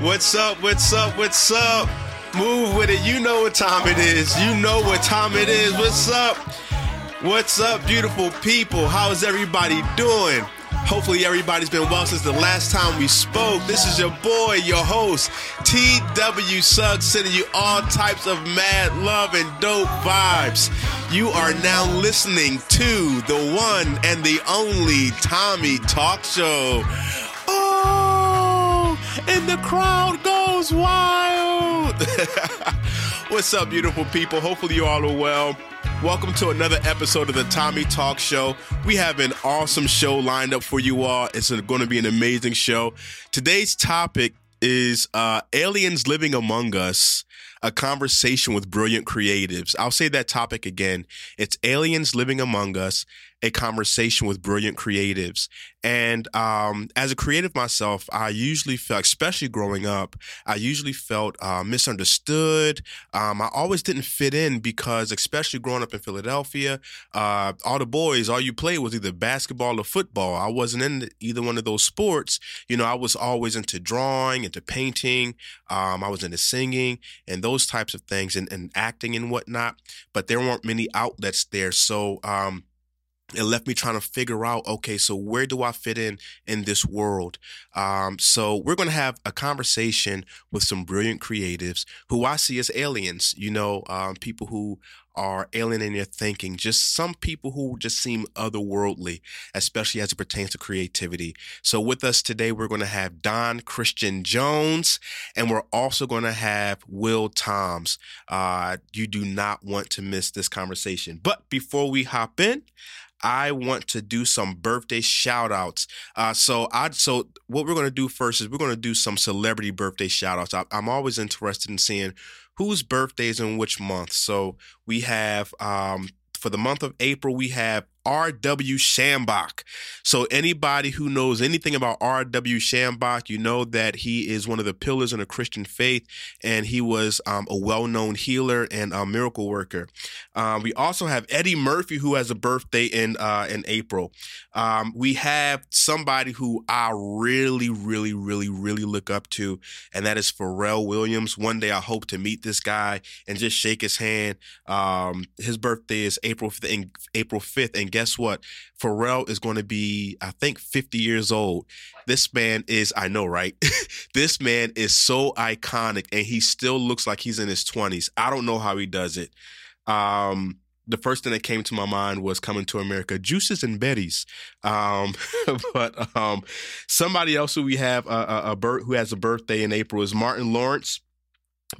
What's up? What's up? What's up? Move with it. You know what time it is. You know what time it is. What's up? What's up, beautiful people? How's everybody doing? Hopefully, everybody's been well since the last time we spoke. This is your boy, your host, TW Suggs, sending you all types of mad love and dope vibes. You are now listening to the one and the only Tommy Talk Show. And the crowd goes wild. What's up, beautiful people? Hopefully, you all are well. Welcome to another episode of the Tommy Talk Show. We have an awesome show lined up for you all. It's going to be an amazing show. Today's topic is uh, aliens living among us a conversation with brilliant creatives. I'll say that topic again. It's aliens living among us, a conversation with brilliant creatives. And um, as a creative myself, I usually felt, especially growing up, I usually felt uh, misunderstood. Um, I always didn't fit in because, especially growing up in Philadelphia, uh, all the boys, all you played was either basketball or football. I wasn't in either one of those sports. You know, I was always into drawing, into painting. Um, I was into singing and those types of things and, and acting and whatnot. But there weren't many outlets there. So, um, it left me trying to figure out okay so where do i fit in in this world? Um, so we're going to have a conversation with some brilliant creatives who i see as aliens you know um, people who are alien in their thinking just some people who just seem otherworldly especially as it pertains to creativity. So with us today we're going to have DonChristian Jones and we're also going to have will toms. Uh, you do not want to miss this conversation. But before we hop in I want to do some birthday shout outs. Uh, so I so what we're to do first is we're to do some celebrity birthday shout outs. I, I'm always interested in seeing whose birthdays in which month. So we have um, for the month of April, we have R.W. Schambach. So, anybody who knows anything about R.W. Schambach, you know that he is one of the pillars in the Christian faith, and he was um, a well known healer and a miracle worker. Um, we also have Eddie Murphy, who has a birthday in uh, in April. Um, we have somebody who I really, really, really, really look up to, and that is Pharrell Williams. One day I hope to meet this guy and just shake his hand. Um, his birthday is April 5th, April 5th, and guess what? Pharrell is going to be, I think, 50 years old. This man is, I know, right? this man is so iconic and he still looks like he's in his 20s. I don't know how he does it. Um, the first thing that came to my mind was coming to America, juices and Betty's. Um, but um, somebody else who we have a, a, a birth, who has a birthday in April is Martin Lawrence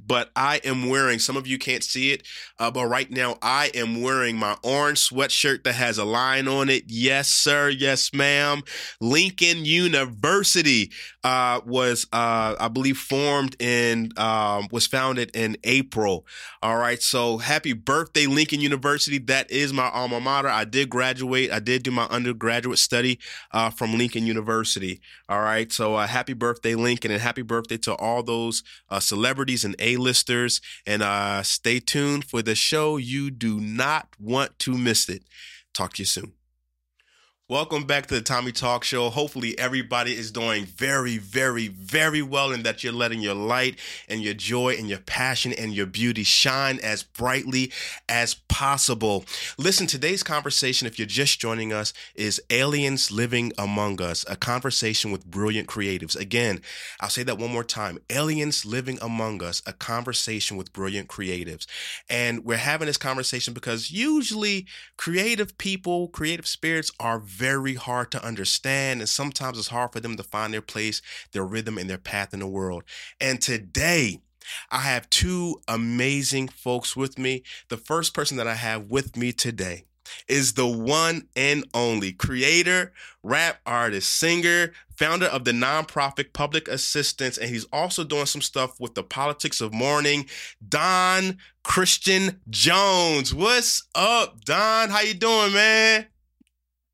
but I am wearing, some of you can't see it, uh, but right now I am wearing my orange sweatshirt that has a line on it. Yes, sir. Yes, ma'am. Lincoln University uh, was, uh, I believe, formed in, um, was founded in April. All right. So happy birthday, Lincoln University. That is my alma mater. I did graduate. I did do my undergraduate study uh, from Lincoln University. All right. So uh, happy birthday, Lincoln, and happy birthday to all those uh, celebrities and a-listers. And uh, stay tuned for the show. You do not want to miss it. Talk to you soon. Welcome back to the Tommy Talk Show. Hopefully, everybody is doing very, very, very well, and that you're letting your light and your joy and your passion and your beauty shine as brightly as possible. Listen, today's conversation, if you're just joining us, is Aliens Living Among Us, a conversation with brilliant creatives. Again, I'll say that one more time Aliens Living Among Us, a conversation with brilliant creatives. And we're having this conversation because usually creative people, creative spirits are very hard to understand, and sometimes it's hard for them to find their place, their rhythm, and their path in the world. And today, I have two amazing folks with me. The first person that I have with me today is the one and only creator, rap artist, singer, founder of the nonprofit Public Assistants, and he's also doing some stuff with the Politics of Mourning, Don Christian Jones. What's up, Don? How you doing, man?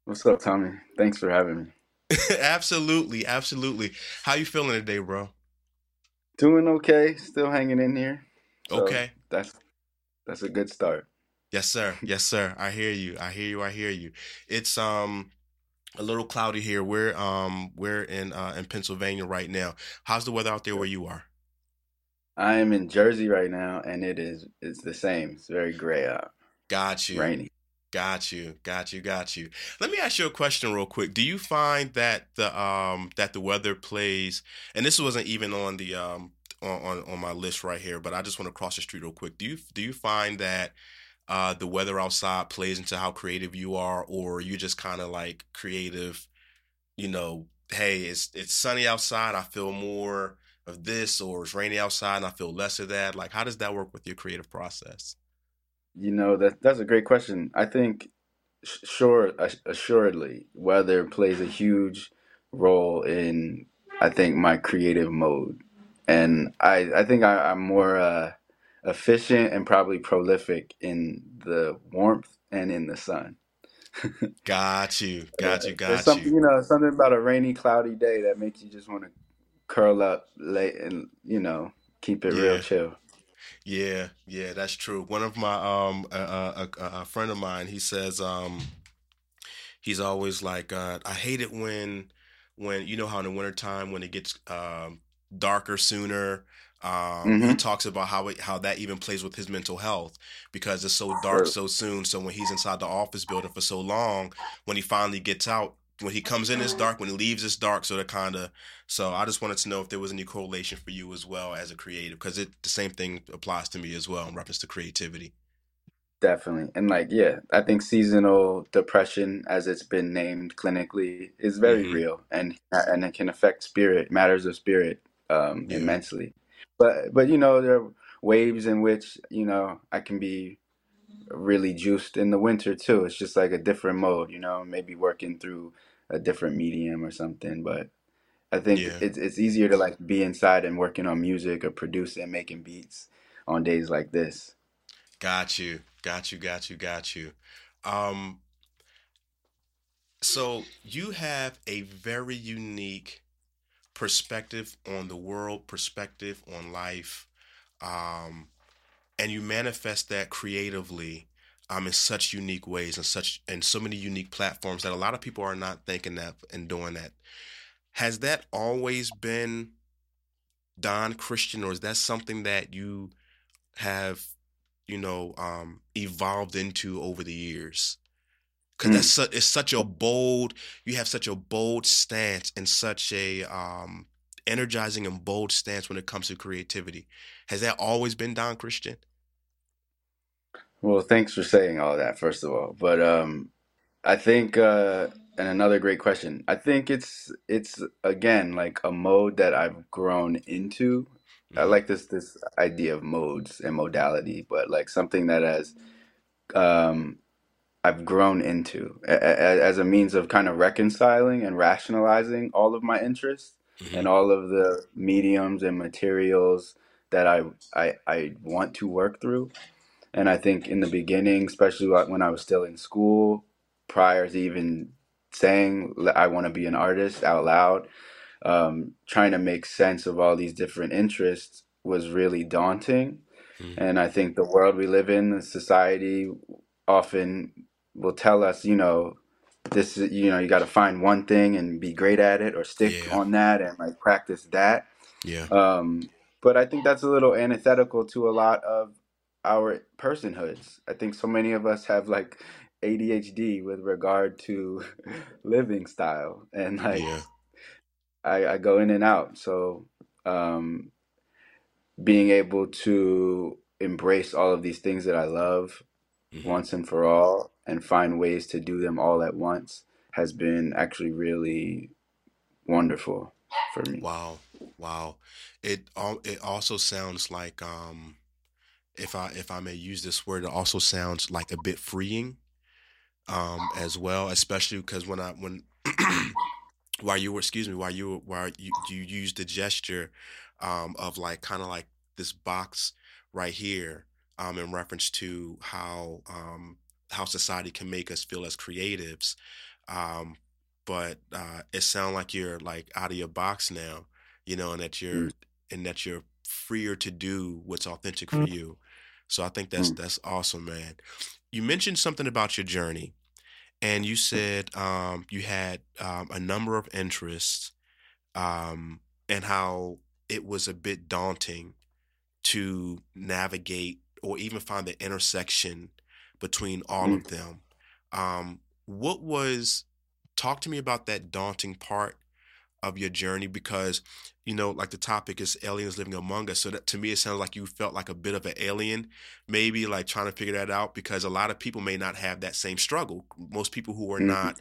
What's up, Tommy? Thanks for having me. absolutely, absolutely. How you feeling today, bro? Doing okay. Still hanging in here. So okay. That's that's a good start. Yes, sir. Yes, sir. I hear you. I hear you. I hear you. It's um a little cloudy here. We're um we're in uh, in Pennsylvania right now. How's the weather out there where you are? I am in Jersey right now, and it is it's the same. It's very gray out, Got you. rainy. Got you, got you, got you. Let me ask you a question real quick. Do you find that the um that the weather plays, and this wasn't even on the um on on, my list right here, but I just want to cross the street real quick. Do you do you find that uh the weather outside plays into how creative you are, or you just kind of like creative, you know, hey, it's it's sunny outside, I feel more of this, or it's rainy outside and I feel less of that. Like, how does that work with your creative process? You know that that's a great question. I think sh- sure, assuredly, weather plays a huge role in I think my creative mode, and I I think I, I'm more uh, efficient and probably prolific in the warmth and in the sun. Got you, got you, there's got something you. you know something about a rainy, cloudy day that makes you just want to curl up late and you know keep it real chill. Yeah, yeah, that's true. One of my um a, a, a, friend of mine, he says um he's always like uh I hate it when when you know how in the wintertime when it gets um darker sooner. Um he hmm talks about how it how that even plays with his mental health because it's so dark so soon. So when he's inside the office building for so long, when he finally gets out, when he comes in it's dark, when he leaves it's dark. So to kind of so I just wanted to know if there was any correlation for you as well as a creative, because it the same thing applies to me as well in reference to creativity. Definitely. And like, yeah, I think seasonal depression, as it's been named clinically, is very hmm real and and it can affect spirit, matters of spirit, um, Yeah, immensely. But but you know, there are waves in which, you know, I can be really juiced in the winter too. It's just like a different mode, you know, maybe working through a different medium or something. But I think yeah. it's it's easier to like be inside and working on music or producing, and making beats on days like this. Got you, got you, got you, got you. Um, so you have a very unique perspective on the world, perspective on life, um, and you manifest that creatively, um, in such unique ways and such and so many unique platforms that a lot of people are not thinking that and doing that. Has that always been DonChristian, or is that something that you have, you know, um, evolved into over the years? Because that's Mm. su- it's such a bold. You have such a bold stance and such a um, energizing and bold stance when it comes to creativity. Has that always been DonChristian? Well, thanks for saying all that, first of all. But um, I think, uh, and another great question. I think it's it's again like a mode that I've grown into. I hmm like this this idea of modes and modality, but like something that has um, I've grown into a- a- as a means of kind of reconciling and rationalizing all of my interests hmm and all of the mediums and materials that I I, I want to work through. And I think in the beginning, especially when I was still in school, prior to even saying I want to be an artist out loud, um, trying to make sense of all these different interests was really daunting. hmm And I think the world we live in, the society often will tell us, you know, this is, you know, you got to find one thing and be great at it or stick Yeah, on that and like practice that. yeah, Um, but I think that's a little antithetical to a lot of our personhoods. I think so many of us have like ADHD with regard to living style, and like yeah. I, I go in and out. So um, being able to embrace all of these things that I love hmm once and for all and find ways to do them all at once has been actually really wonderful for me. Wow, wow. It al- it also sounds like um, if I if I may use this word, it also sounds like a bit freeing um as well, especially because when I when while you were excuse me while you were while you you used the gesture um of like kind of like this box right here um in reference to how um how society can make us feel as creatives um but uh it sounds like you're like out of your box now you know and that you're Mm, and that you're freer to do what's authentic for you. So i think that's mm, that's awesome man. You mentioned something about your journey and you said um, you had um, a number of interests, um, and how it was a bit daunting to navigate or even find the intersection between all mm. of them. Um, what was talk to me about that daunting part of your journey because you know like the topic is aliens living among us so that to me it sounds like you felt like a bit of an alien maybe like trying to figure that out because a lot of people may not have that same struggle most people who are mm-hmm. not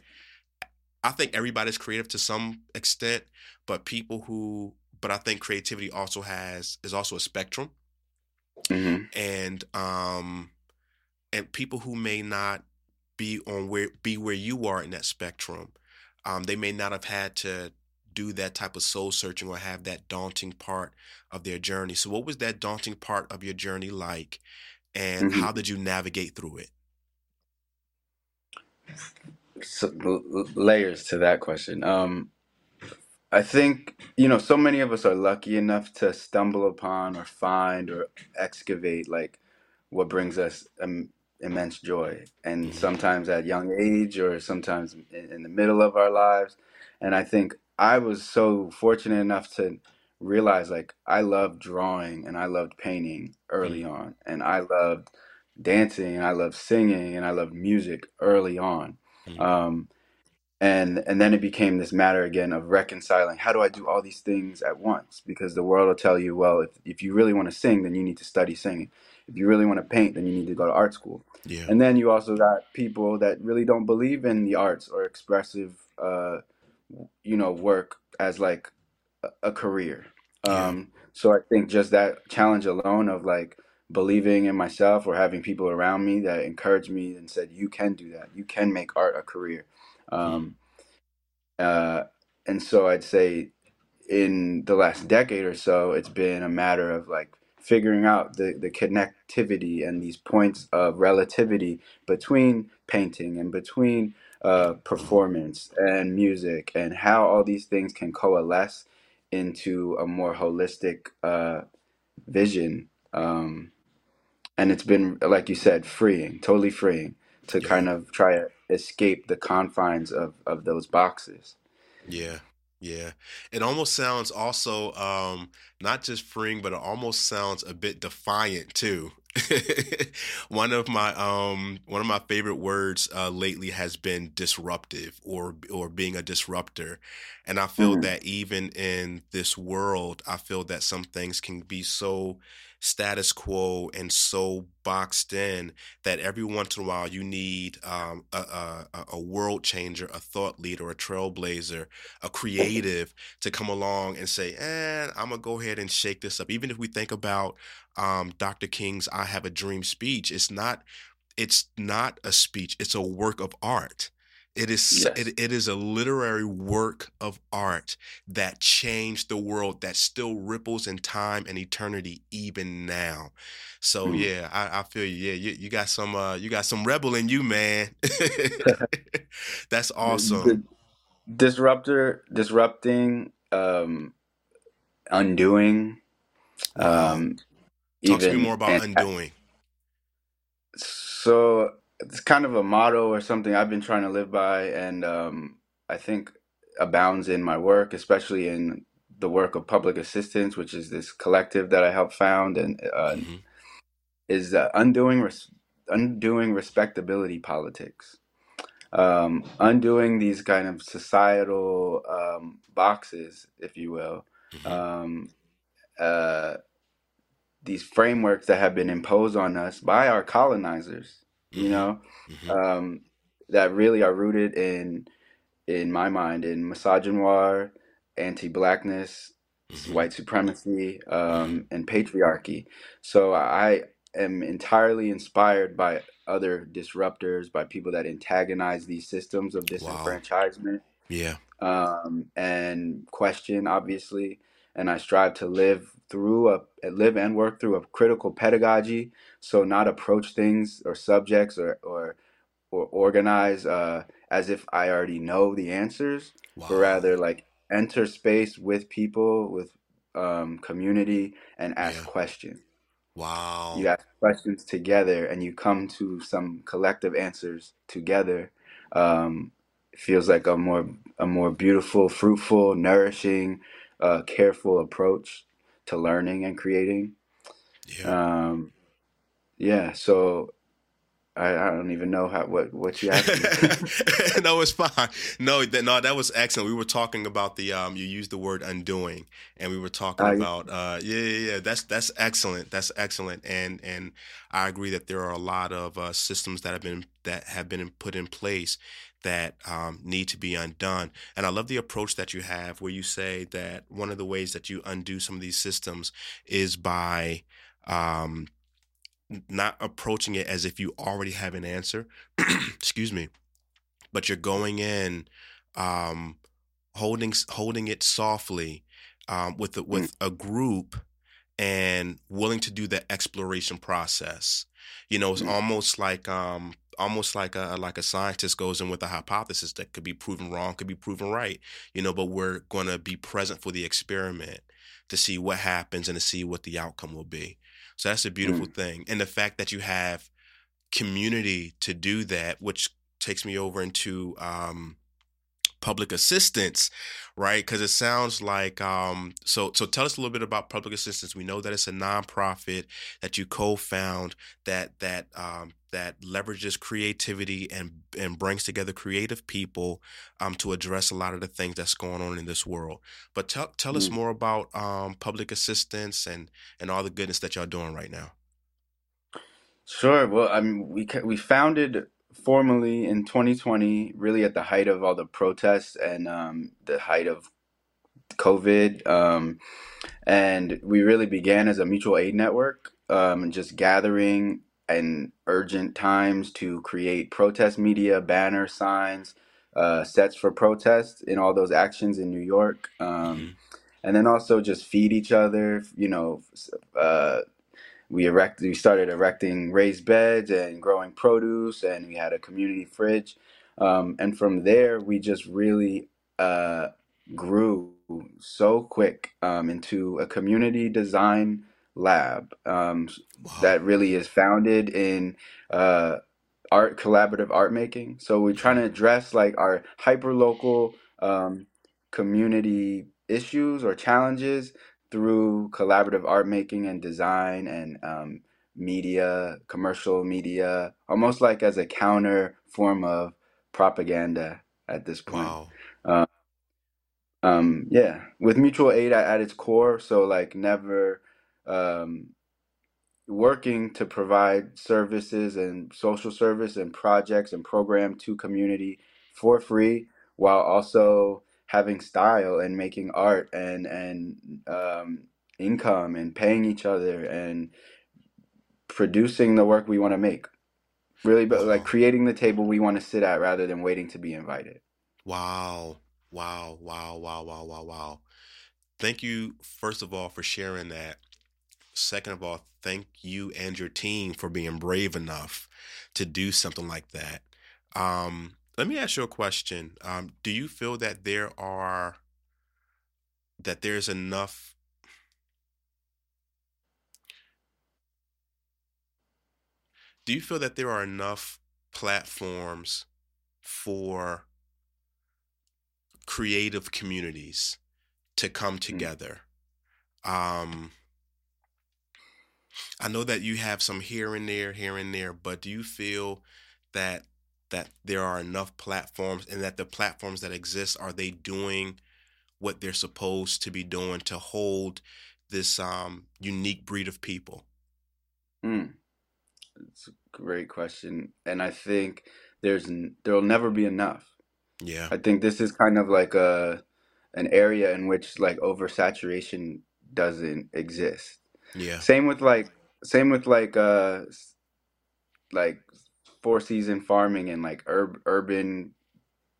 i think everybody's creative to some extent but people who but i think creativity also has is also a spectrum mm-hmm. and um and people who may not be on where be where you are in that spectrum um, they may not have had to do that type of soul searching or have that daunting part of their journey. So, what was that daunting part of your journey like, and mm-hmm. how did you navigate through it? So, layers to that question. Um, I think you know so many of us are lucky enough to stumble upon or find or excavate like what brings us um, immense joy, and mm-hmm. sometimes at young age or sometimes in, in the middle of our lives. And I think I was so fortunate enough to realize like I loved drawing and I loved painting early mm. on and I loved dancing and I loved singing and I loved music early on. Mm. Um, and and then it became this matter again of reconciling how do I do all these things at once because the world will tell you well if, if you really want to sing then you need to study singing if you really want to paint then you need to go to art school yeah. and then you also got people that really don't believe in the arts or expressive uh, you know, work as like a career. Yeah. Um, so I think just that challenge alone of like believing in myself or having people around me that encouraged me and said, "You can do that. You can make art a career." Um, uh, and so I'd say in the last decade or so, it's been a matter of like figuring out the, the connectivity and these points of relativity between painting and between uh, performance and music and how all these things can coalesce into a more holistic uh, vision. Um, and it's been, like you said, freeing, totally freeing to kind of try to escape the confines of, of those boxes. Yeah. Yeah. It almost sounds also um, not just freeing, but it almost sounds a bit defiant too. one of my um one of my favorite words uh, lately has been disruptive or or being a disruptor and i feel mm. that even in this world i feel that some things can be so status quo and so boxed in that every once in a while you need um, a, a, a, world changer, a thought leader, a trailblazer, a creative to come along and say, "And I'm gonna go ahead and shake this up." Even if we think about um, Dr. King's "I Have a Dream" speech, it's not it's not a speech; it's a work of art. It is yes. it, it is a literary work of art that changed the world that still ripples in time and eternity even now. So mm. yeah, I, I, feel you. Yeah, you, you got some uh you got some rebel in you, man. That's awesome. Disruptor, disrupting, um, undoing. Um, Talk even, to me more about undoing. So it's kind of a motto or something I've been trying to live by, and um, I think abounds in my work, especially in the work of public assistants, which is this collective that I helped found, and uh, mm-hmm. is uh, undoing res- undoing respectability politics, um, undoing these kind of societal um, boxes, if you will. Mm-hmm. Um, uh, these frameworks that have been imposed on us by our colonizers you know, mm-hmm. um, that really are rooted in, in my mind, in misogynoir, anti-blackness, mm-hmm. white supremacy, um, and patriarchy. So I am entirely inspired by other disruptors, by people that antagonize these systems of disenfranchisement. Wow. Yeah. Um, and question, obviously, and I strive to live through a live and work through a critical pedagogy. So not approach things or subjects or or or organize uh, as if I already know the answers, wow. but rather like enter space with people with um, community and ask yeah. questions. Wow. You ask questions together and you come to some collective answers together um, feels like a more a more beautiful, fruitful, nourishing, uh, careful approach to learning and creating. Yeah. Um, yeah. So I, I don't even know how what what you asked no, it's fine. No, that no, that was excellent. We were talking about the um, you used the word undoing, and we were talking about uh, yeah, yeah, yeah. That's that's excellent. That's excellent, and and I agree that there are a lot of uh, systems that have been that have been put in place that um, need to be undone. And I love the approach that you have, where you say that one of the ways that you undo some of these systems is by um, not approaching it as if you already have an answer. Excuse me, but you're going in, um, holding holding it softly, um, with a, mm. with a group, and willing to do the exploration process. You know, it's mm. almost like um, almost like a like a scientist goes in with a hypothesis that could be proven wrong, could be proven right. You know, but we're going to be present for the experiment to see what happens and to see what the outcome will be. So that's a beautiful mm. thing. And the fact that you have community to do that, which takes me over into um, public assistants, right? Because it sounds like um, so. So tell us a little bit about public assistants. We know that it's a nonprofit that you co-found that that um, that leverages creativity and and brings together creative people um, to address a lot of the things that's going on in this world. But tell tell mm. us more about um, public assistants and and all the goodness that y'all doing right now. Sure. Well, I mean, we we founded formally in 2020, really at the height of all the protests and um, the height of COVID. Um, and we really began as a mutual aid network, um, just gathering in urgent times to create protest media, banner signs, uh, sets for protests in all those actions in New York. Um, mm-hmm. And then also just feed each other, you know, uh, we erect we started erecting raised beds and growing produce and we had a community fridge um, and from there we just really uh, grew so quick um, into a community design lab um, wow. that really is founded in uh, art collaborative art making so we're trying to address like our hyper local um, community issues or challenges through collaborative art making and design and um, media, commercial media, almost like as a counter form of propaganda at this point. Wow. Um, um, yeah, with mutual aid at, at, its core, so like never um, working to provide services and social service and projects and program to community for free while also having style and making art and and um, income and paying each other and producing the work we want to make. Really but like creating the table we want to sit at rather than waiting to be invited. Wow. Wow. Wow. Wow. Wow. Wow. Wow. Thank you first of all for sharing that. Second of all thank you and your team for being brave enough to do something like that. Um let me ask you a question. Um, do you feel that there are that there's enough do you feel that there are enough platforms for creative communities to come mm. together um, i know that you have some here and there here and there but do you feel that that there are enough platforms and that the platforms that exist are they doing what they're supposed to be doing to hold this um, unique breed of people? Mm. It's a great question, and I think there's there'll never be enough. Yeah, I think this is kind of like a an area in which like oversaturation doesn't exist. Yeah. Same with like same with like uh like four season farming and like ur- urban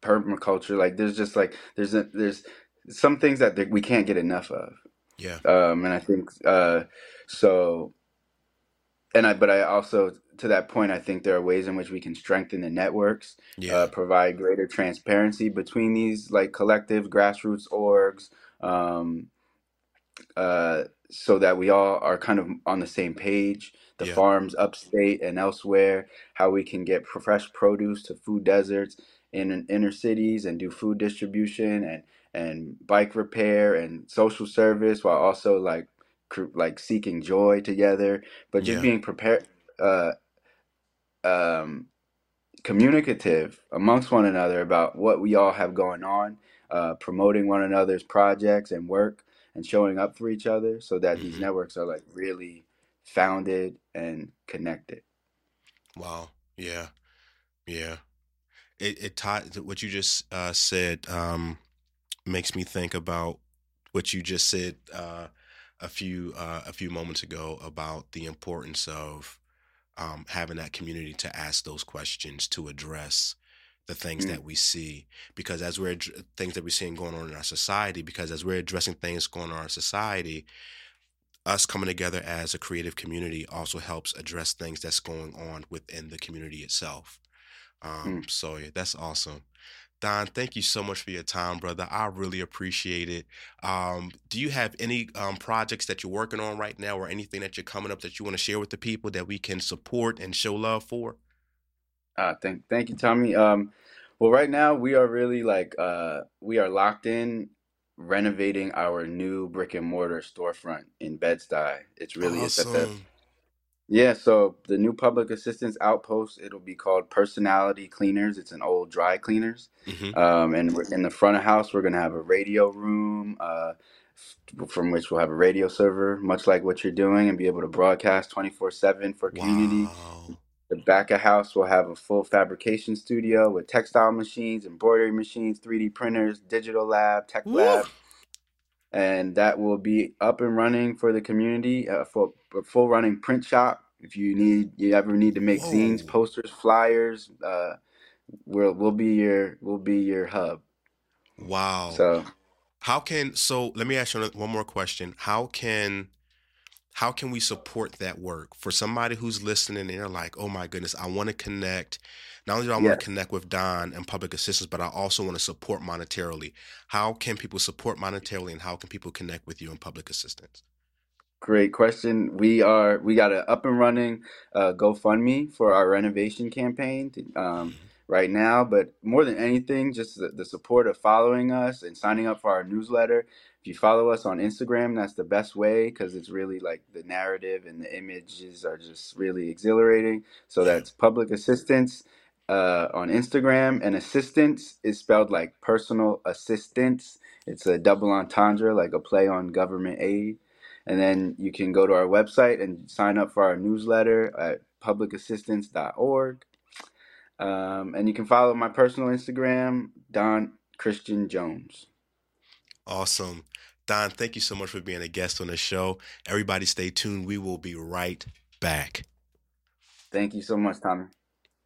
permaculture like there's just like there's a, there's some things that we can't get enough of yeah um and i think uh so and i but i also to that point i think there are ways in which we can strengthen the networks yeah. uh, provide greater transparency between these like collective grassroots orgs um uh so that we all are kind of on the same page the yeah. farms upstate and elsewhere, how we can get fresh produce to food deserts in inner cities and do food distribution and and bike repair and social service while also like like seeking joy together but just yeah. being prepared uh um communicative amongst one another about what we all have going on uh promoting one another's projects and work and showing up for each other so that mm-hmm. these networks are like really founded and connected. Wow. Yeah. Yeah. It, it taught what you just uh, said um, makes me think about what you just said uh, a few uh, a few moments ago about the importance of um, having that community to ask those questions to address the things mm. that we see because as we're things that we're seeing going on in our society because as we're addressing things going on in our society us coming together as a creative community also helps address things that's going on within the community itself um, mm. So yeah, that's awesome. Don, thank you so much for your time, brother. I really appreciate it. Um, do you have any um, projects that you're working on right now, or anything that you're coming up that you want to share with the people that we can support and show love for? Uh, thank, thank you, Tommy. Um, well, right now we are really like uh, we are locked in renovating our new brick and mortar storefront in Bed Stuy. It's really awesome. it's at the yeah, so the new public assistants outpost, it'll be called Personality Cleaners. It's an old dry cleaners. Mm-hmm. Um, and in the front of house, we're going to have a radio room uh, from which we'll have a radio server, much like what you're doing, and be able to broadcast 24 7 for community. Wow. The back of house will have a full fabrication studio with textile machines, embroidery machines, 3D printers, digital lab, tech lab and that will be up and running for the community uh, for a full running print shop. If you need, you ever need to make Whoa. zines, posters, flyers, uh, we'll we'll be your we'll be your hub. Wow. So, how can so? Let me ask you one more question. How can how can we support that work for somebody who's listening and they're like, oh my goodness, I want to connect. Not only do I want to connect with Don and public assistants, but I also want to support monetarily. How can people support monetarily and how can people connect with you in public assistants? Great question. We are we got an up and running uh, GoFundMe for our renovation campaign. Um, mm-hmm right now. But more than anything, just the, the, support of following us and signing up for our newsletter. If you follow us on Instagram, that's the best way because it's really like the narrative and the images are just really exhilarating. So that's public assistants uh, on Instagram, and assistance is spelled like personal assistance. It's a double entendre, like a play on government aid. And then you can go to our website and sign up for our newsletter at publicassistance.org. Um, and you can follow my personal Instagram, Don Christian Jones. Awesome. Don, thank you so much for being a guest on the show. Everybody stay tuned. We will be right back. Thank you so much, Tommy.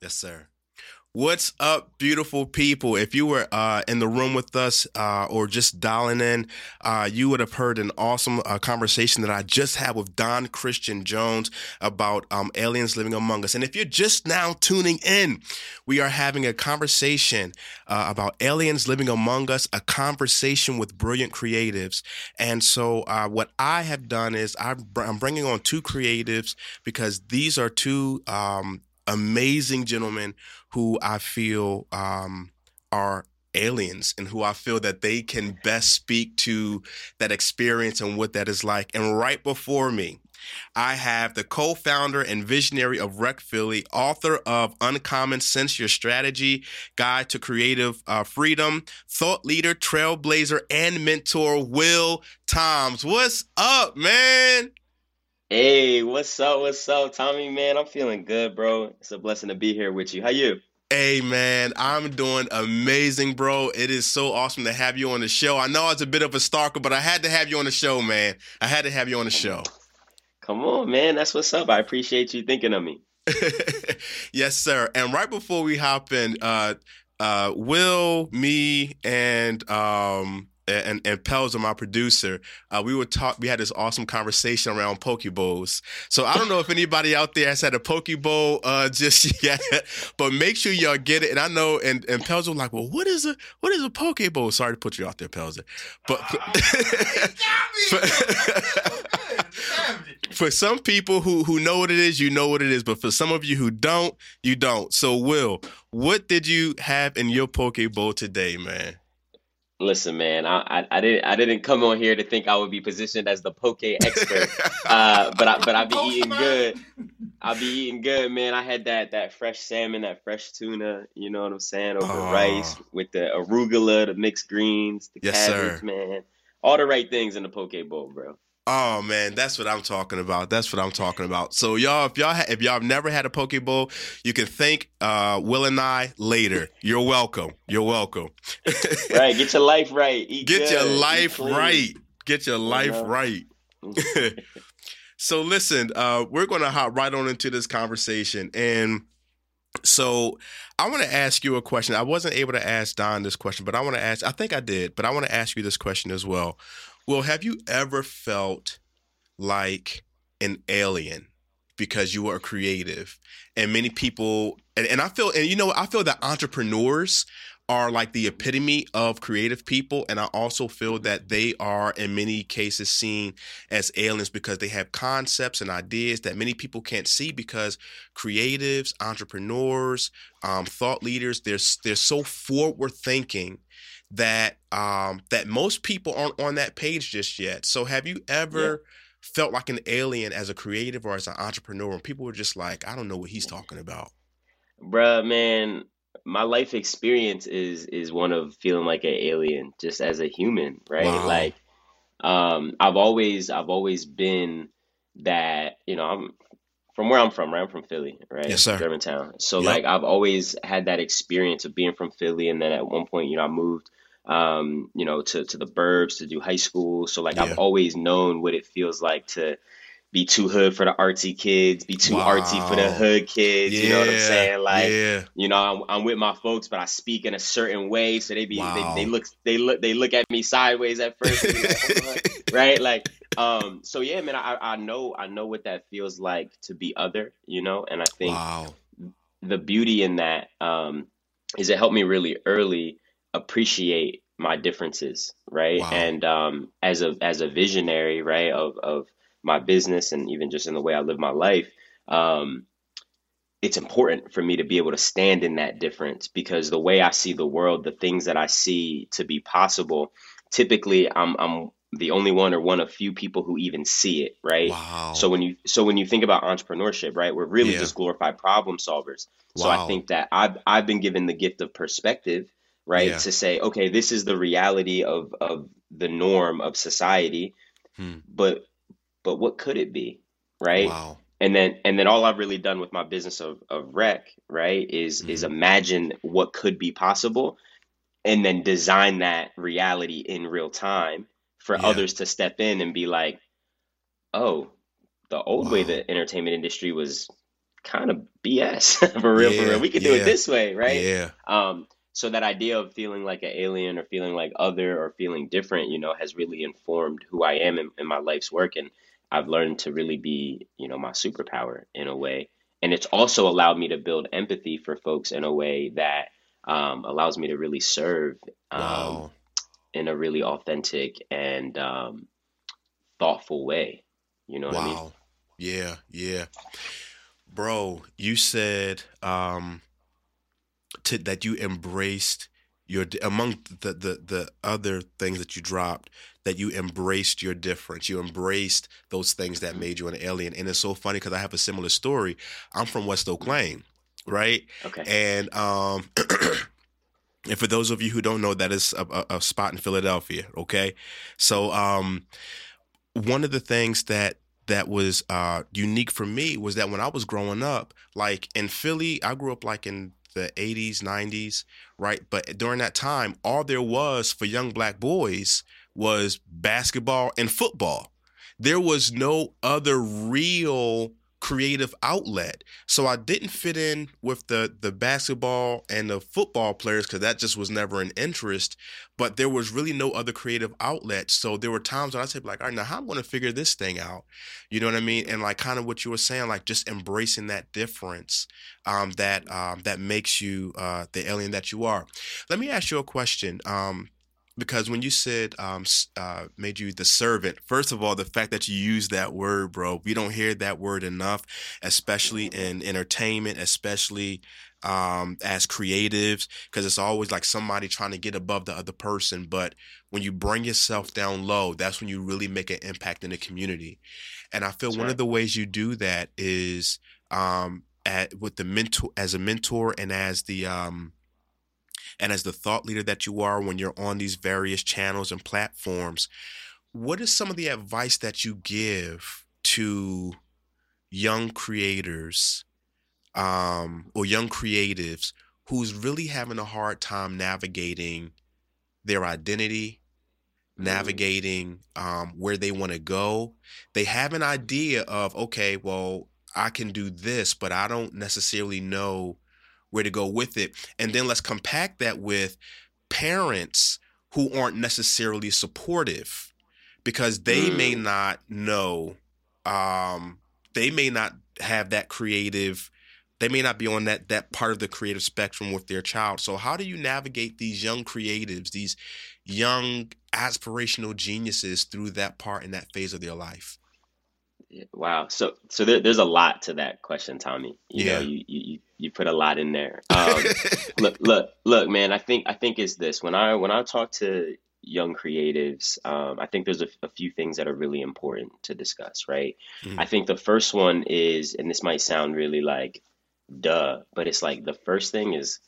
Yes, sir. What's up, beautiful people? If you were uh, in the room with us uh, or just dialing in, uh, you would have heard an awesome uh, conversation that I just had with DonChristian Jones about um, aliens living among us. And if you're just now tuning in, we are having a conversation uh, about aliens living among us, a conversation with brilliant creatives. And so, uh, what I have done is I'm bringing on two creatives because these are two um, amazing gentlemen who I feel um, are aliens and who I feel that they can best speak to that experience and what that is like. And right before me, I have the co founder and visionary of Rec Philly, author of Uncommon Sense Your Strategy Guide to Creative uh, Freedom, thought leader, trailblazer, and mentor, Will Toms. What's up, man? Hey, what's up? What's up, Tommy? Man, I'm feeling good, bro. It's a blessing to be here with you. How you? Hey man, I'm doing amazing, bro. It is so awesome to have you on the show. I know I was a bit of a stalker, but I had to have you on the show, man. I had to have you on the show. Come on, man. That's what's up. I appreciate you thinking of me. yes, sir. And right before we hop in, uh, uh, Will, me, and um, and and Pelzer, my producer, uh, we would talk. We had this awesome conversation around poke bowls. So I don't know if anybody out there has had a poke bowl uh, just yet, but make sure y'all get it. And I know, and and Pelzer was like, well, what is a what is a poke bowl? Sorry to put you out there, Pelzer, but. for some people who who know what it is, you know what it is. But for some of you who don't, you don't. So, Will, what did you have in your poke bowl today, man? Listen, man, I, I, I didn't I didn't come on here to think I would be positioned as the poke expert, uh, but I but I be eating good. I be eating good, man. I had that that fresh salmon, that fresh tuna. You know what I'm saying? Over Oh. rice with the arugula, the mixed greens, the Yes, cabbage, sir. man. All the right things in the poke bowl, bro. Oh man, that's what I'm talking about. That's what I'm talking about. So y'all, if y'all ha- if y'all have never had a poke bowl, you can thank uh, Will and I later. You're welcome. You're welcome. Right, get your life right. Eat Get your good, eat life right. Get your life right. so listen, uh, we're going to hop right on into this conversation, and so I want to ask you a question. I wasn't able to ask Don this question, but I want to ask. I think I did, but I want to ask you this question as well. Well, have you ever felt like an alien because you are creative, and many people, and, and I feel, and you know, I feel that entrepreneurs are like the epitome of creative people and i also feel that they are in many cases seen as aliens because they have concepts and ideas that many people can't see because creatives entrepreneurs um, thought leaders they're, they're so forward thinking that um, that most people aren't on that page just yet. So have you ever felt like an alien as a creative or as an entrepreneur and people were just like i don't know what he's talking about. Bruh, man, my life experience is is one of feeling like an alien just as a human, right? Wow. Like um I've always I've always been that, you know, I'm from where I'm from, right? I'm from Philly, right? Yes, sir. Germantown. So Yep. like I've always had that experience of being from Philly and then at one point, you know, I moved um, you know, to to the burbs to do high school. So like Yeah. I've always known what it feels like to be too hood for the artsy kids, be too artsy for the hood kids, you know what I'm saying? Like yeah you know, I'm, I'm with my folks, but I speak in a certain way, so they be Wow. they, they look they look they look at me sideways at first, like, "Oh, right? Like, um, so yeah, man, I I know I know what that feels like to be other, you know, and I think wow the beauty in that um, is it helped me really early appreciate my differences, right? Wow. And um, as a as a visionary, right, of of my business and even just in the way I live my life, um, it's important for me to be able to stand in that difference because the way I see the world, the things that I see to be possible, typically I'm I'm the only one or one of few people who even see it, right? wow So when you so when you think about entrepreneurship, right, we're really Yeah. just glorified problem solvers. So Wow. I think that I've I've been given the gift of perspective, right, Yeah. to say, okay, this is the reality of of the norm of society, Hmm. but but what could it be, right? wow And then and then all I've really done with my business of of rec, right, is is Mm-hmm. imagine what could be possible, and then design that reality in real time for Yeah. others to step in and be like, oh, the old way Wow. the entertainment industry was kind of BS for real, for real. We could do yeah. it this way, right? yeah Um, so that idea of feeling like an alien or feeling like other or feeling different, you know, has really informed who I am in, in my life's work, and I've learned to really be, you know, my superpower in a way. And it's also allowed me to build empathy for folks in a way that um, allows me to really serve um, wow in a really authentic and um, thoughtful way. You know what I mean? Yeah, yeah. Bro, you said um to, that you embraced your among the, the the other things that you dropped that you embraced your difference. You embraced those things that made you an alien. And it's so funny cuz I have a similar story. I'm from West Oak Lane, right? Okay. And um and for those of you who don't know that is a, a, a spot in Philadelphia, okay? So um one of the things that that was uh, unique for me was that when I was growing up, like in Philly, I grew up like in the 80s, 90s, right? But during that time, all there was for young black boys was basketball and football. There was no other real creative outlet. So I didn't fit in with the the basketball and the football players cuz that just was never an interest, but there was really no other creative outlet. So there were times when I said like, "All right, now how am I going to figure this thing out?" You know what I mean? And like kind of what you were saying like just embracing that difference um that um that makes you uh the alien that you are. Let me ask you a question. Um because when you said um uh made you the servant first of all the fact that you use that word bro we don't hear that word enough especially in entertainment especially um as creatives because it's always like somebody trying to get above the other person but when you bring yourself down low that's when you really make an impact in the community and i feel That's one right. of the ways you do that is um at with the mentor as a mentor and as the um and as the thought leader that you are when you're on these various channels and platforms, what is some of the advice that you give to young creators um, or young creatives who's really having a hard time navigating their identity, Mm. navigating um, where they want to go? They have an idea of, okay, well, I can do this, but I don't necessarily know where to go with it. And then let's compact that with parents who aren't necessarily supportive because they may Mm. not know um they may not have that creative they may not be on that that part of the creative spectrum with their child. So how do you navigate these young creatives, these young aspirational geniuses through that part in that phase of their life? Yeah, Wow. So so there, there's a lot to that question, Tommy. You know, Yeah. you, you you you put a lot in there. Um, look look look, man. I think I think it's this. When I when I talk to young creatives, um, I think there's a, a few things that are really important to discuss, right? Mhm. I think the first one is, and this might sound really like duh, but it's like the first thing is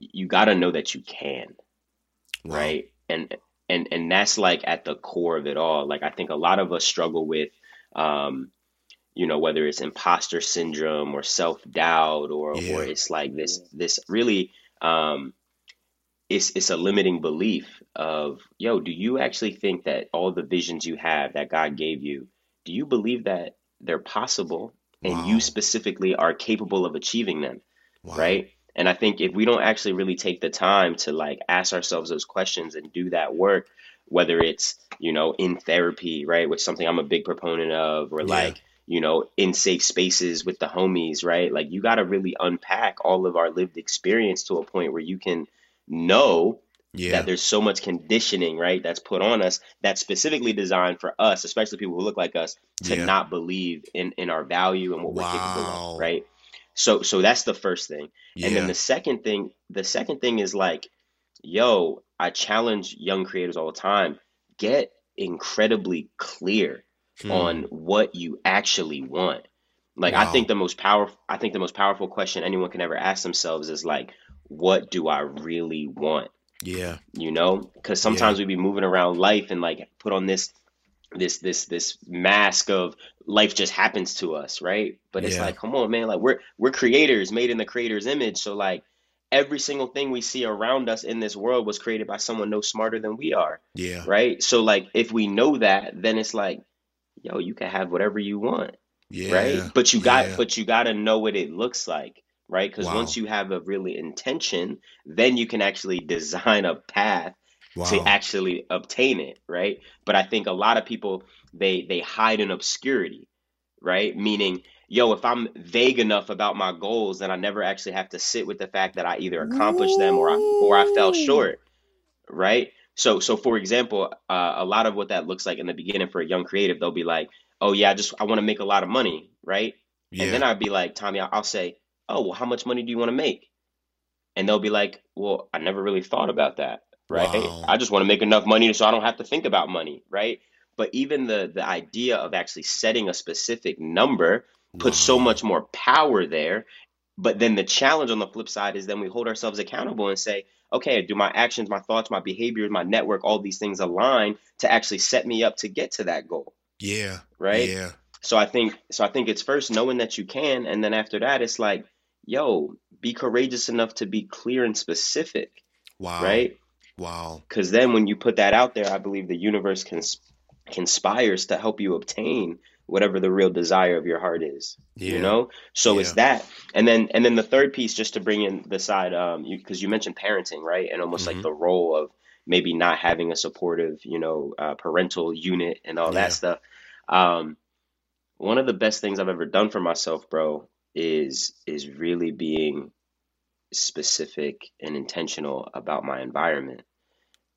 you got to know that you can Wow. right and and and that's like at the core of it all like i think a lot of us struggle with um you know whether it's imposter syndrome or self-doubt or Yeah. or it's like this this really um it's it's a limiting belief of yo do you actually think that all the visions you have that god gave you do you believe that they're possible and Wow. you specifically are capable of achieving them Wow. right? And I think if we don't actually really take the time to like ask ourselves those questions and do that work, whether it's, you know, in therapy, right, which is something I'm a big proponent of, or Yeah. like, you know, in safe spaces with the homies, right? Like you got to really unpack all of our lived experience to a point where you can know Yeah. that there's so much conditioning, right, that's put on us that's specifically designed for us, especially people who look like us, to Yeah. not believe in in our value and what we're capable of, right? So so that's the first thing. And then the second thing, the second thing is like, yo, I challenge young creators all the time, get incredibly clear Hmm. on what you actually want. Like I think the most powerful I think the most powerful question anyone can ever ask themselves is like, what do I really want? Yeah. You know? Because sometimes we be moving around life and like put on this this this this mask of life just happens to us, right? But it's Yeah. like, come on, man, like we're we're creators made in the creator's image. So like every single thing we see around us in this world was created by someone no smarter than we are, Yeah. right? So like if we know that, then it's like, yo, you can have whatever you want, Yeah. right? But you got Yeah. but you got to know what it looks like, right? Because Wow. once you have a really intention, then you can actually design a path to actually obtain it, right? But I think a lot of people they they hide in obscurity, right? Meaning, yo, if I'm vague enough about my goals, then I never actually have to sit with the fact that I either accomplished them or I or I fell short, right? So so for example, uh, a lot of what that looks like in the beginning for a young creative, they'll be like, oh yeah, I just I want to make a lot of money, right? And then I'd be like, Tommy, I'll I'll say, oh well, how much money do you want to make? And they'll be like, well, I never really thought about that, right? Wow. I just want to make enough money so I don't have to think about money, right? But even the the idea of actually setting a specific number puts so mm-hmm. much more power there. But then the challenge on the flip side is then we hold ourselves accountable and say, okay, do my actions, my thoughts, my behaviors, my network, all these things align to actually set me up to get to that goal, Yeah. right? Yeah. So I think so I think it's first knowing that you can, and then after that it's like, yo, be courageous enough to be clear and specific, Wow. right? Wow. Because then when you put that out there, I believe the universe cons conspires to help you obtain whatever the real desire of your heart is. You know? So it's that. And then and then the third piece, just to bring in the side, um, because you mentioned parenting, right? And almost like Mhm. the role of maybe not having a supportive, you know, uh, parental unit and all Yeah. that stuff. Um, one of the best things I've ever done for myself, bro, is is really being specific and intentional about my environment.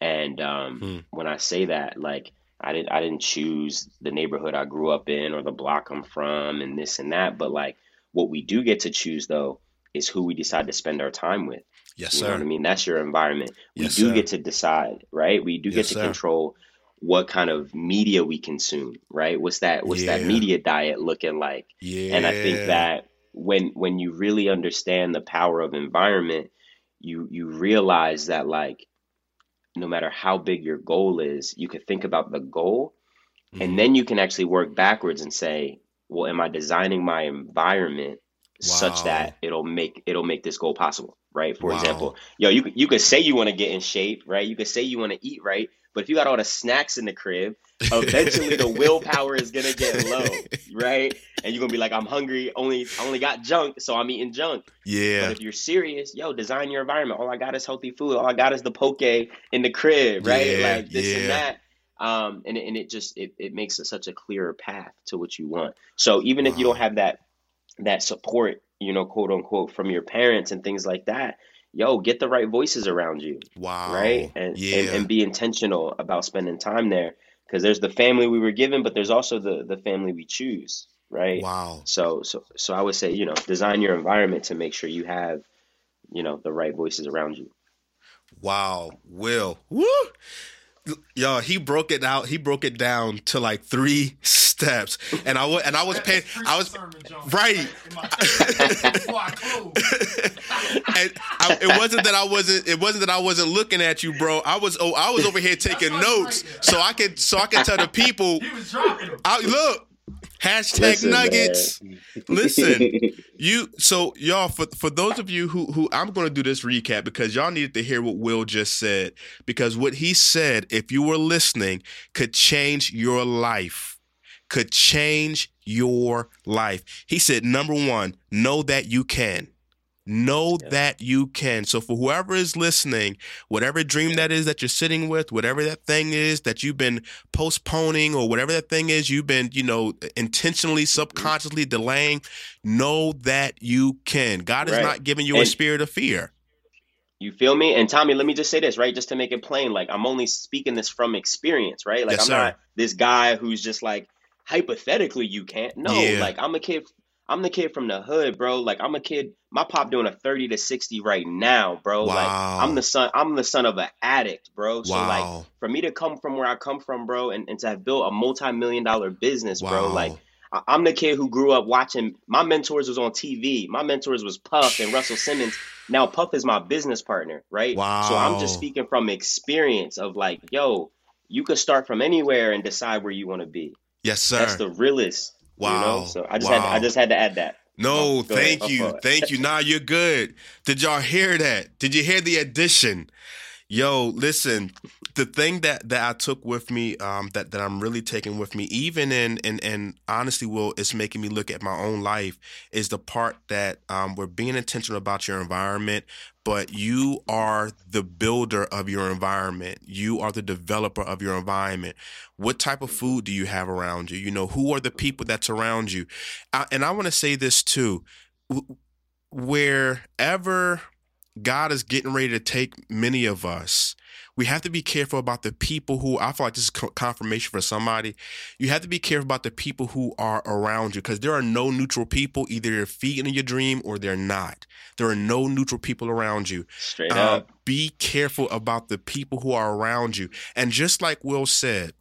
And um, Hmm. when I say that, like I didn't I didn't choose the neighborhood I grew up in or the block I'm from and this and that. But like what we do get to choose though is who we decide to spend our time with. Yes, You know what I mean? That's your environment. We Yes, do sir. get to decide, right? We do Yes, get to sir. control what kind of media we consume, right? What's that what's that media diet looking like? Yeah. And I think that when when you really understand the power of environment, you you realize that like no matter how big your goal is, you could think about the goal Mhm. and then you can actually work backwards and say, well, am I designing my environment such that it'll make it'll make this goal possible, right? For Wow. example, yo, you you could say you want to get in shape, right? You could say you want to eat right, but if you got all the snacks in the crib, eventually the willpower is gonna get low, right? And you're gonna be like, I'm hungry, only I only got junk, so I'm eating junk. yeah. But if you're serious, yo, design your environment. All I got is healthy food. All I got is the poke in the crib, right? Yeah, like this yeah. and that. Um, and, it- and it just it, it makes it such a clearer path to what you want. So even if you don't have that that support, you know, quote unquote, from your parents and things like that, yo, get the right voices around you, Wow. right? And, yeah. and and be intentional about spending time there because there's the family we were given, but there's also the the family we choose, right? wow. So so so I would say, you know, design your environment to make sure you have, you know, the right voices around you. Wow. Will. Woo. Yo, he broke it out. He broke it down to like three steps, and I was and I was paying. I was right. and I, it wasn't that I wasn't. It wasn't that I wasn't looking at you, bro. I was. Oh, I was over here taking That's why I'm notes right so I could so I could tell the people. He was dropping them. I, look. Hashtag Listen, nuggets. man. Listen, you so y'all for for those of you who who I'm going to do this recap because y'all needed to hear what Will just said because what he said if you were listening could change your life could change your life. He said number 1, know that you can. Know Yeah. that you can. So for whoever is listening, whatever dream that is that you're sitting with, whatever that thing is that you've been postponing or whatever that thing is you've been, you know, intentionally, mm-hmm. subconsciously delaying, know that you can. God is not giving you a spirit of fear. You feel me? And Tommy, let me just say this, right? Just to make it plain, like I'm only speaking this from experience, right? Like Yes, I'm sir. not this guy who's just like hypothetically you can't. No, Yeah. like I'm a kid I'm the kid from the hood, bro. Like I'm a kid my pop doing a 30 to 60 right now, bro. Like Wow. I'm the son I'm the son of an addict, bro. So like for me to come from where I come from, bro, and, and to have built a multi-million dollar business, wow. bro, like I'm the kid who grew up watching. My mentors was on TV. My mentors was Puff and Russell Simmons. Now Puff is my business partner, right? Wow. So I'm just speaking from experience of like, yo, you could start from anywhere and decide where you want to be. Yes, sir. That's the realest. You Wow. know? So I just had Wow. I just had to add that. No, thank you. Thank you. Nah, you're good. Did y'all hear that? Did you hear the addition? Yo, listen, the thing that that I took with me, um, that that I'm really taking with me, even in and and honestly, will it's making me look at my own life, is the part that um, we're being intentional about your environment, but you are the builder of your environment. You are the developer of your environment. What type of food do you have around you? You know, who are the people that's around you? I, and I want to say this too. Wherever God is getting ready to take many of us, we have to be careful about the people who I feel like this is confirmation for somebody. You have to be careful about the people who are around you because there are no neutral people. Either they're feeding your dream or they're not. There are no neutral people around you. Straight Um, up. be careful about the people who are around you. And just like Will said,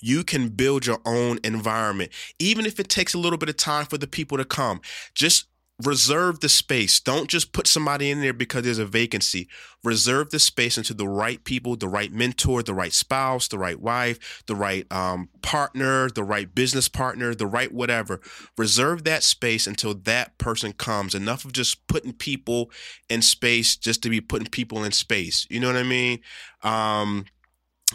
you can build your own environment, even if it takes a little bit of time for the people to come. Just reserve the space. Don't just put somebody in there because there's a vacancy. Reserve the space into the right people, the right mentor, the right spouse, the right wife, the right um, partner, the right business partner, the right whatever. Reserve that space until that person comes. Enough of just putting people in space just to be putting people in space. You know what I mean? Um,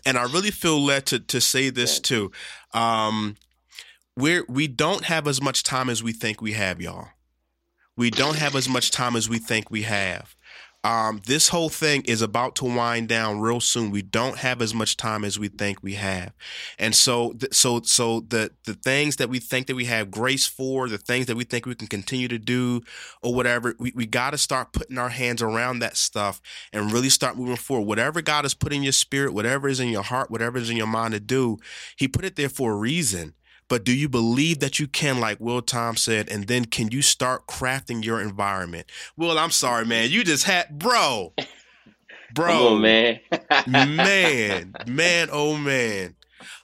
and I really feel led to to say this too. Um, we're we don't have as much time as we think we have, y'all. We don't have as much time as we think we have. um, this whole thing is about to wind down real soon. We don't have as much time as we think we have, and so, th- so, so the the things that we think that we have grace for, the things that we think we can continue to do, or whatever, we, we got to start putting our hands around that stuff and really start moving forward. Whatever God has put in your spirit, whatever is in your heart, whatever is in your mind to do, He put it there for a reason. But do you believe that you can, like Will Toms said, and then can you start crafting your environment? Will, I'm sorry, man. You just had, bro, bro, on, man. man, man, oh man.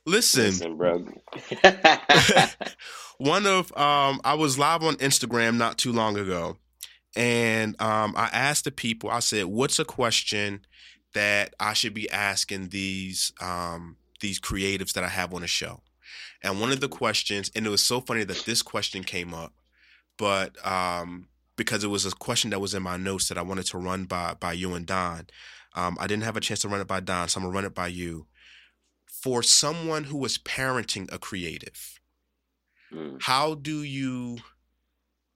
Listen, Listen, bro. one of um, I was live on Instagram not too long ago, and um, I asked the people. I said, "What's a question that I should be asking these um, these creatives that I have on the show?" And one of the questions, and it was so funny that this question came up, but um, because it was a question that was in my notes that I wanted to run by by you and Don, um, I didn't have a chance to run it by Don, so I'm gonna run it by you. For someone who is parenting a creative, Mm. how do you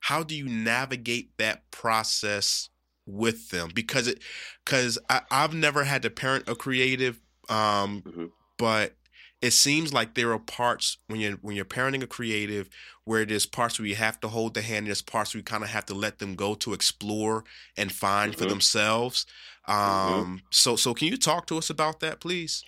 how do you navigate that process with them? Because it because I've never had to parent a creative, um, Mhm. but it seems like there are parts when you're when you're parenting a creative where there's parts where you have to hold the hand, and there's parts where you kind of have to let them go to explore and find for Mhm. themselves. Um, so so can you talk to us about that, please?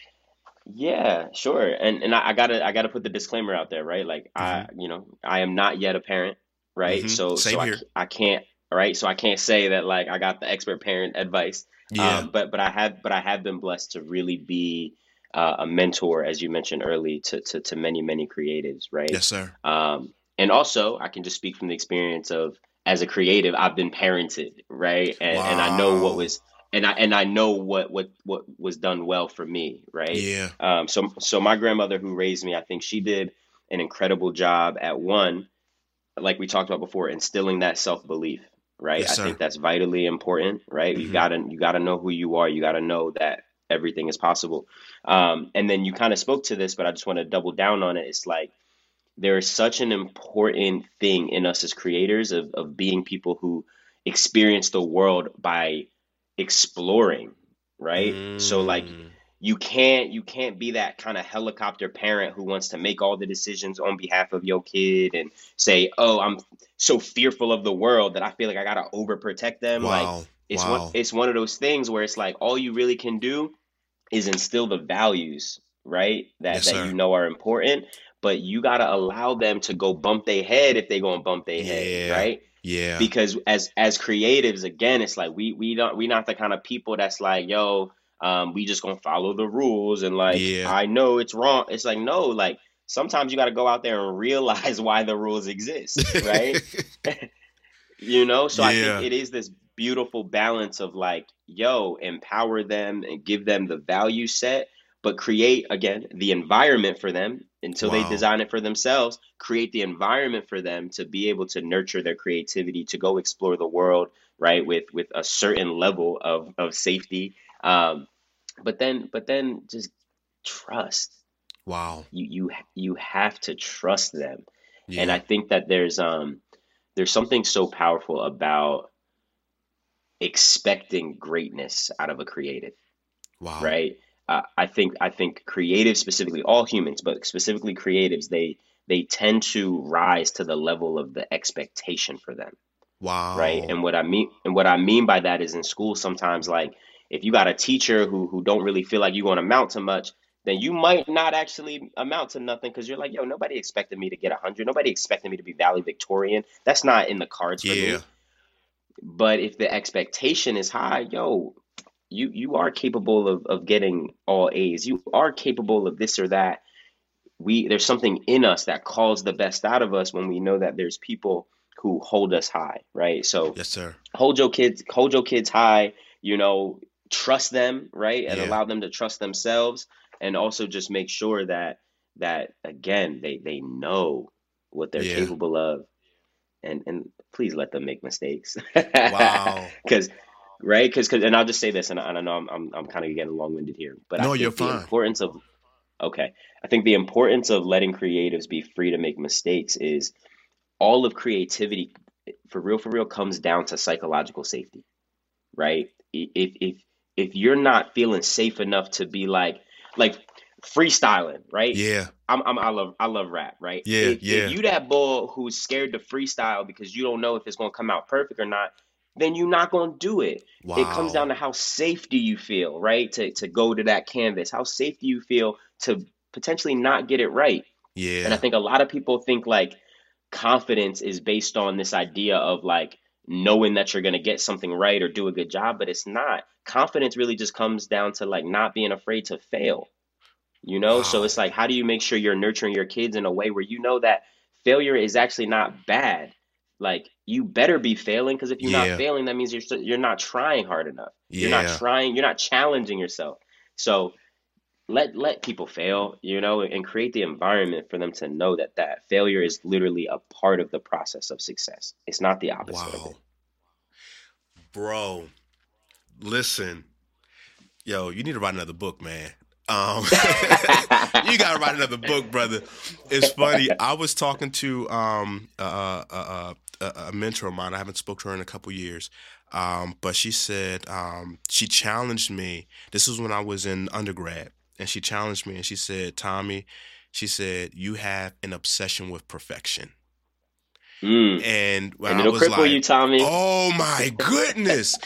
Yeah, sure. And and I, I gotta I gotta put the disclaimer out there, right? Like I, you know, I am not yet a parent, right? Mhm. So Same so I, here. c- I can't, right? So I can't say that like I got the expert parent advice. Yeah. Um, but but I have but I have been blessed to really be uh, a mentor, as you mentioned early, to to to many many creatives, right? yes, sir. Um, and also, I can just speak from the experience of as a creative, I've been parented, right? And and I know what was and I and I know what what what was done well for me, right? Yeah. Um, so so my grandmother who raised me, I think she did an incredible job at one, like we talked about before, instilling that self-belief, right? Yes, I sir. think that's vitally important, right? You Mhm. gotta you gotta know who you are. You gotta know that everything is possible. Um, and then you kind of spoke to this, but I just want to double down on it. It's like there is such an important thing in us as creators of, of being people who experience the world by exploring right so like Mm. you can't you can't be that kind of helicopter parent who wants to make all the decisions on behalf of your kid and say oh i'm so fearful of the world that i feel like i gotta overprotect them like it's wow. one it's one of those things where it's like all you really can do is instill the values, right? That Yes, that sir. you know are important, but you gotta allow them to go bump their head if they gonna bump their head, right? yeah. Because as as creatives, again, it's like we we don't we not the kind of people that's like, yo, um, we just gonna follow the rules and like Yeah. I know it's wrong. It's like no, like sometimes you gotta go out there and realize why the rules exist, right? You know, so I think it is this beautiful balance of like, yo, empower them and give them the value set, but create again the environment for them until they design it for themselves. Create the environment for them to be able to nurture their creativity, to go explore the world, right, with with a certain level of of safety. Um, but then, but then, just trust. wow. You you you have to trust them. Yeah. And I think that there's um there's something so powerful about expecting greatness out of a creative, wow. right? Uh, I think I think creatives specifically, all humans, but specifically creatives, they they tend to rise to the level of the expectation for them, Wow. right? And what I mean and what I mean by that is in school sometimes like if you got a teacher who who don't really feel like you're going to amount to much, then you might not actually amount to nothing because you're like, yo, nobody expected me to get 100. Nobody expected me to be valedictorian. That's not in the cards for Yeah. me. But if the expectation is high, yo, you you are capable of of getting all A's. You are capable of this or that. We there's something in us that calls the best out of us when we know that there's people who hold us high, right? So Yes, sir. hold your kids hold your kids high, you know, trust them, right? And Yeah. allow them to trust themselves and also just make sure that that again they they know what they're Yeah. capable of and and please let them make mistakes. Wow. Cuz right? Cuz because and I'll just say this and I, I know I'm I'm, I'm kind of getting long-winded here, but I No, you're the importance of okay. I think the importance of letting creatives be free to make mistakes is all of creativity for real for real comes down to psychological safety right if if if you're not feeling safe enough to be like like freestyling, right? Yeah. I'm, I'm I love I love rap, right? Yeah, If, yeah. if you that bull who's scared to freestyle because you don't know if it's gonna come out perfect or not, then you're not gonna do it. Wow. It comes down to how safe do you feel, right? To to go to that canvas. How safe do you feel to potentially not get it right? Yeah. And I think a lot of people think like confidence is based on this idea of like knowing that you're going to get something right or do a good job, but it's not. Confidence really just comes down to like not being afraid to fail, you know? So it's like, how do you make sure you're nurturing your kids in a way where you know that failure is actually not bad? Like you better be failing because if you're not failing, that means you're you're not trying hard enough. You're not trying, you're not challenging yourself. So let let people fail, you know, and create the environment for them to know that that failure is literally a part of the process of success. It's not the opposite of Wow. it. Bro, listen. Yo, you need to write another book, man. Um, you gotta write another book, brother. It's funny. I was talking to um uh, uh, uh, a, a mentor of mine. I haven't spoke to her in a couple years, um, but she said um, she challenged me. This was when I was in undergrad, and she challenged me, and she said, "Tommy," she said, "you have an obsession with perfection." Mm. And And I it'll was cripple like, you, Tommy. Oh my goodness.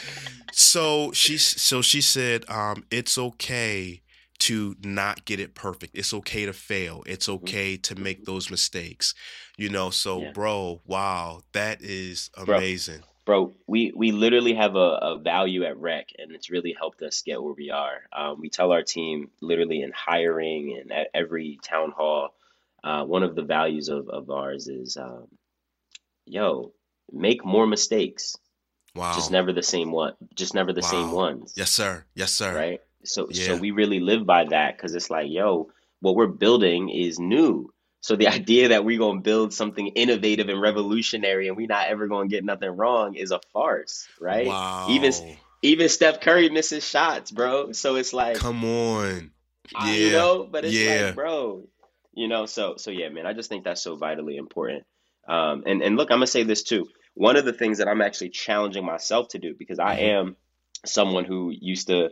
so she so she said um it's okay to not get it perfect. It's okay to fail. It's okay to make those mistakes. You know, so Yeah. bro, wow, that is amazing. Bro, we, we literally have a, a value at Rec, and it's really helped us get where we are. Um, we tell our team, literally in hiring and at every town hall, uh, one of the values of, of ours is, um, yo, make more mistakes, Wow. just never the same one, just never the same ones. yes, sir. Yes, sir. right? So so we really live by that because it's like, yo, what we're building is new. So the idea that we're gonna build something innovative and revolutionary and we're not ever gonna get nothing wrong is a farce, right? Wow. Even even Steph Curry misses shots, bro. So it's like, Come on. Yeah. you know, but it's Yeah. like, bro, you know. So so yeah, man. I just think that's so vitally important. Um, and and look, I'm gonna say this too. One of the things that I'm actually challenging myself to do because I Mhm. am someone who used to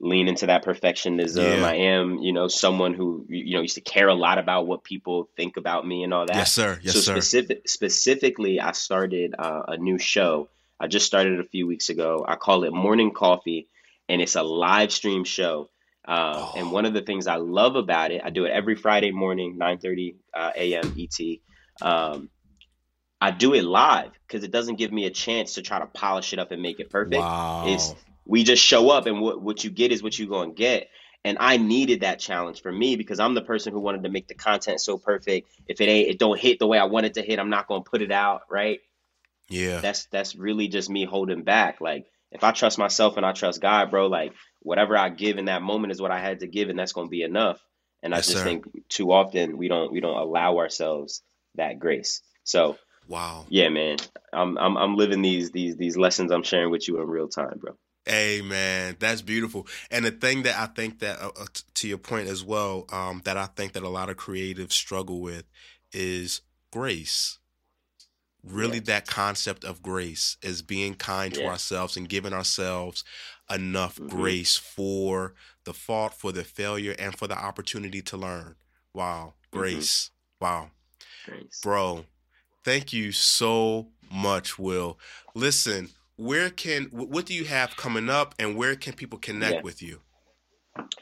lean into that perfectionism. Yeah. I am, you know, someone who you know used to care a lot about what people think about me and all that. Yes, sir. Yes, so sir. specific, specifically, I started uh, a new show. I just started a few weeks ago. I call it Morning Coffee, and it's a live stream show. Uh, Oh. And one of the things I love about it, I do it every Friday morning, 9:30 uh, a.m. ET. Um, I do it live because it doesn't give me a chance to try to polish it up and make it perfect. Wow. It's we just show up and what what you get is what you're going to get. And I needed that challenge for me because I'm the person who wanted to make the content so perfect. If it ain't, it don't hit the way I want it to hit, I'm not going to put it out, right? yeah. That's that's really just me holding back. Like if I trust myself and I trust God, bro, like whatever I give in that moment is what I had to give, and that's going to be enough. And I just sir. think too often we don't we don't allow ourselves that grace. So Wow. yeah, man, I'm I'm I'm living these these these lessons I'm sharing with you in real time, bro. Hey man, that's beautiful. And the thing that I think that, uh, uh, to your point as well, um, that I think that a lot of creatives struggle with is grace. Really, Yes. that concept of grace is being kind to ourselves and giving ourselves enough Mhm. grace for the fault, for the failure, and for the opportunity to learn. Wow, Mhm. grace. Wow, Grace. bro. Thank you so much, Will. Listen, where can what do you have coming up, and where can people connect Yeah. with you?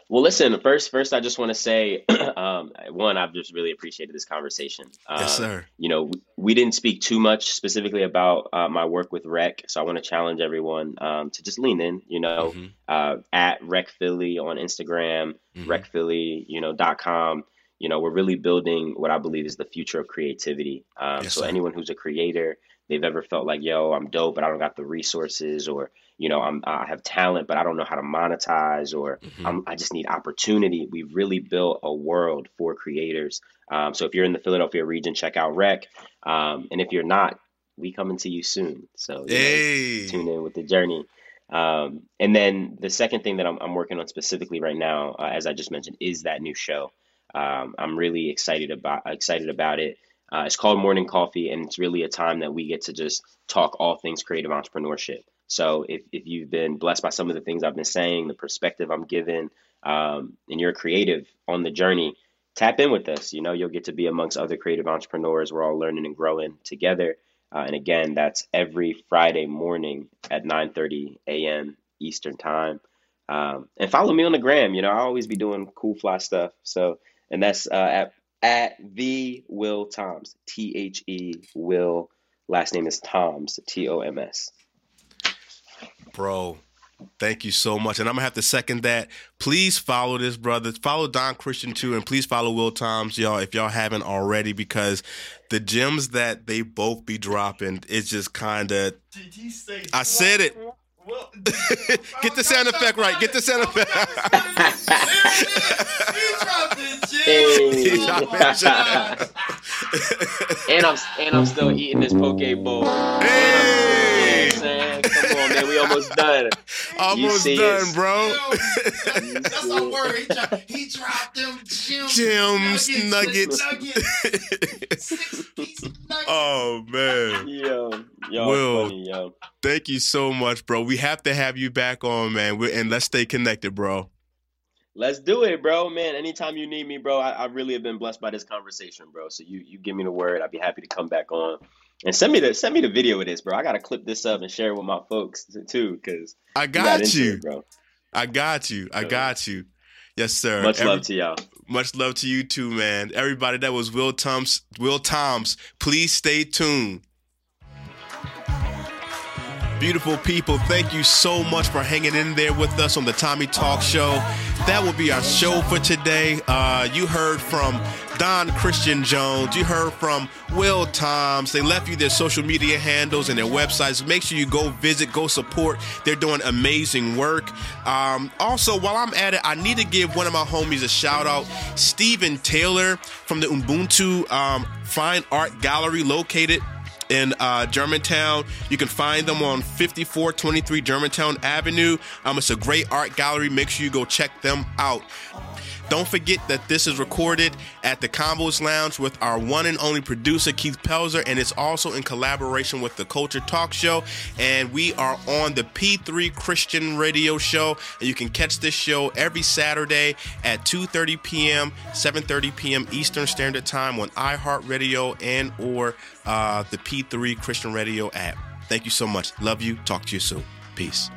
Well, listen. First, first, I just want to say, um, one, I've just really appreciated this conversation. yes, Um, sir. you know, we, we didn't speak too much specifically about uh, my work with Rec, so I want to challenge everyone um, to just lean in. You know, Mhm, uh, at Rec Philly on Instagram, mhm. recphilly, you know, dot com. You know, we're really building what I believe is the future of creativity. Um, Yes, so sir. anyone who's a creator, they've ever felt like, yo, I'm dope, but I don't got the resources, or you know, I'm I have talent, but I don't know how to monetize, or Mhm. I'm, I just need opportunity. We've really built a world for creators. Um, so if you're in the Philadelphia region, check out Rec. Um, and if you're not, we coming to you soon. So you know, tune in with the journey. Um, and then the second thing that I'm, I'm working on specifically right now, uh, as I just mentioned, is that new show. Um, I'm really excited about excited about it. Uh, it's called Morning Coffee, and it's really a time that we get to just talk all things creative entrepreneurship. So if, if you've been blessed by some of the things I've been saying, the perspective I'm given, um, and you're creative on the journey, tap in with us. You know, you'll get to be amongst other creative entrepreneurs. We're all learning and growing together. Uh, and again, that's every Friday morning at 9:30 a.m. Eastern time. Um, and follow me on the gram. You know, I always be doing cool fly stuff. So, and that's uh, at at the Will Toms, T H E Will. Last name is Toms, T O M S. Bro, Thank you so much. And I'm going to have to second that. Please follow this, brother. Follow DonChristian too. And please follow Will Toms, y'all, if y'all haven't already, because the gems that they both be dropping, it's just kind of. I said it. Get the sound effect right. Get the sound effect. and I'm and I'm still eating this poke bowl. Hey. Come on, man. We almost done. Almost done, it. bro. That's our word. He, dropped, he dropped them gems, gems nuggets. nuggets. nuggets. Oh man. Yo, yo, Will, funny, yo. Thank you so much, bro. We have to have you back on, man. We're, and let's stay connected, bro. Let's do it, bro. Man, anytime you need me, bro, I, I, really have been blessed by this conversation, bro. So you you give me the word, I'd be happy to come back on. And send me the send me the video of this, bro. I gotta clip this up and share it with my folks too, because I got, got you, it, bro. I got you. I got you. Yes, sir. Much Every, love to y'all. Much love to you too, man. Everybody, that was Will Toms. Will Toms. Please stay tuned. Beautiful people, thank you so much for hanging in there with us on the Tommy Talk Show. That will be our show for today. Uh, you heard from DonChristian Jones. You heard from Will Toms. They left you their social media handles and their websites. Make sure you go visit, go support. They're doing amazing work. Um, also, while I'm at it, I need to give one of my homies a shout out. Stephen Taylor from the Ubuntu um, Fine Art Gallery located in uh, Germantown. You can find them on 5423 Germantown Avenue. Um, it's a great art gallery. Make sure you go check them out. Don't forget that this is recorded at the Combos Lounge with our one and only producer, Keith Pelzer, and it's also in collaboration with the Culture Talk Show. And we are on the P3 Christian Radio Show, and you can catch this show every Saturday at 2:30 p.m., 7:30 p.m. Eastern Standard Time on iHeartRadio and or uh, the P3 Christian Radio app. Thank you so much. Love you. Talk to you soon. Peace.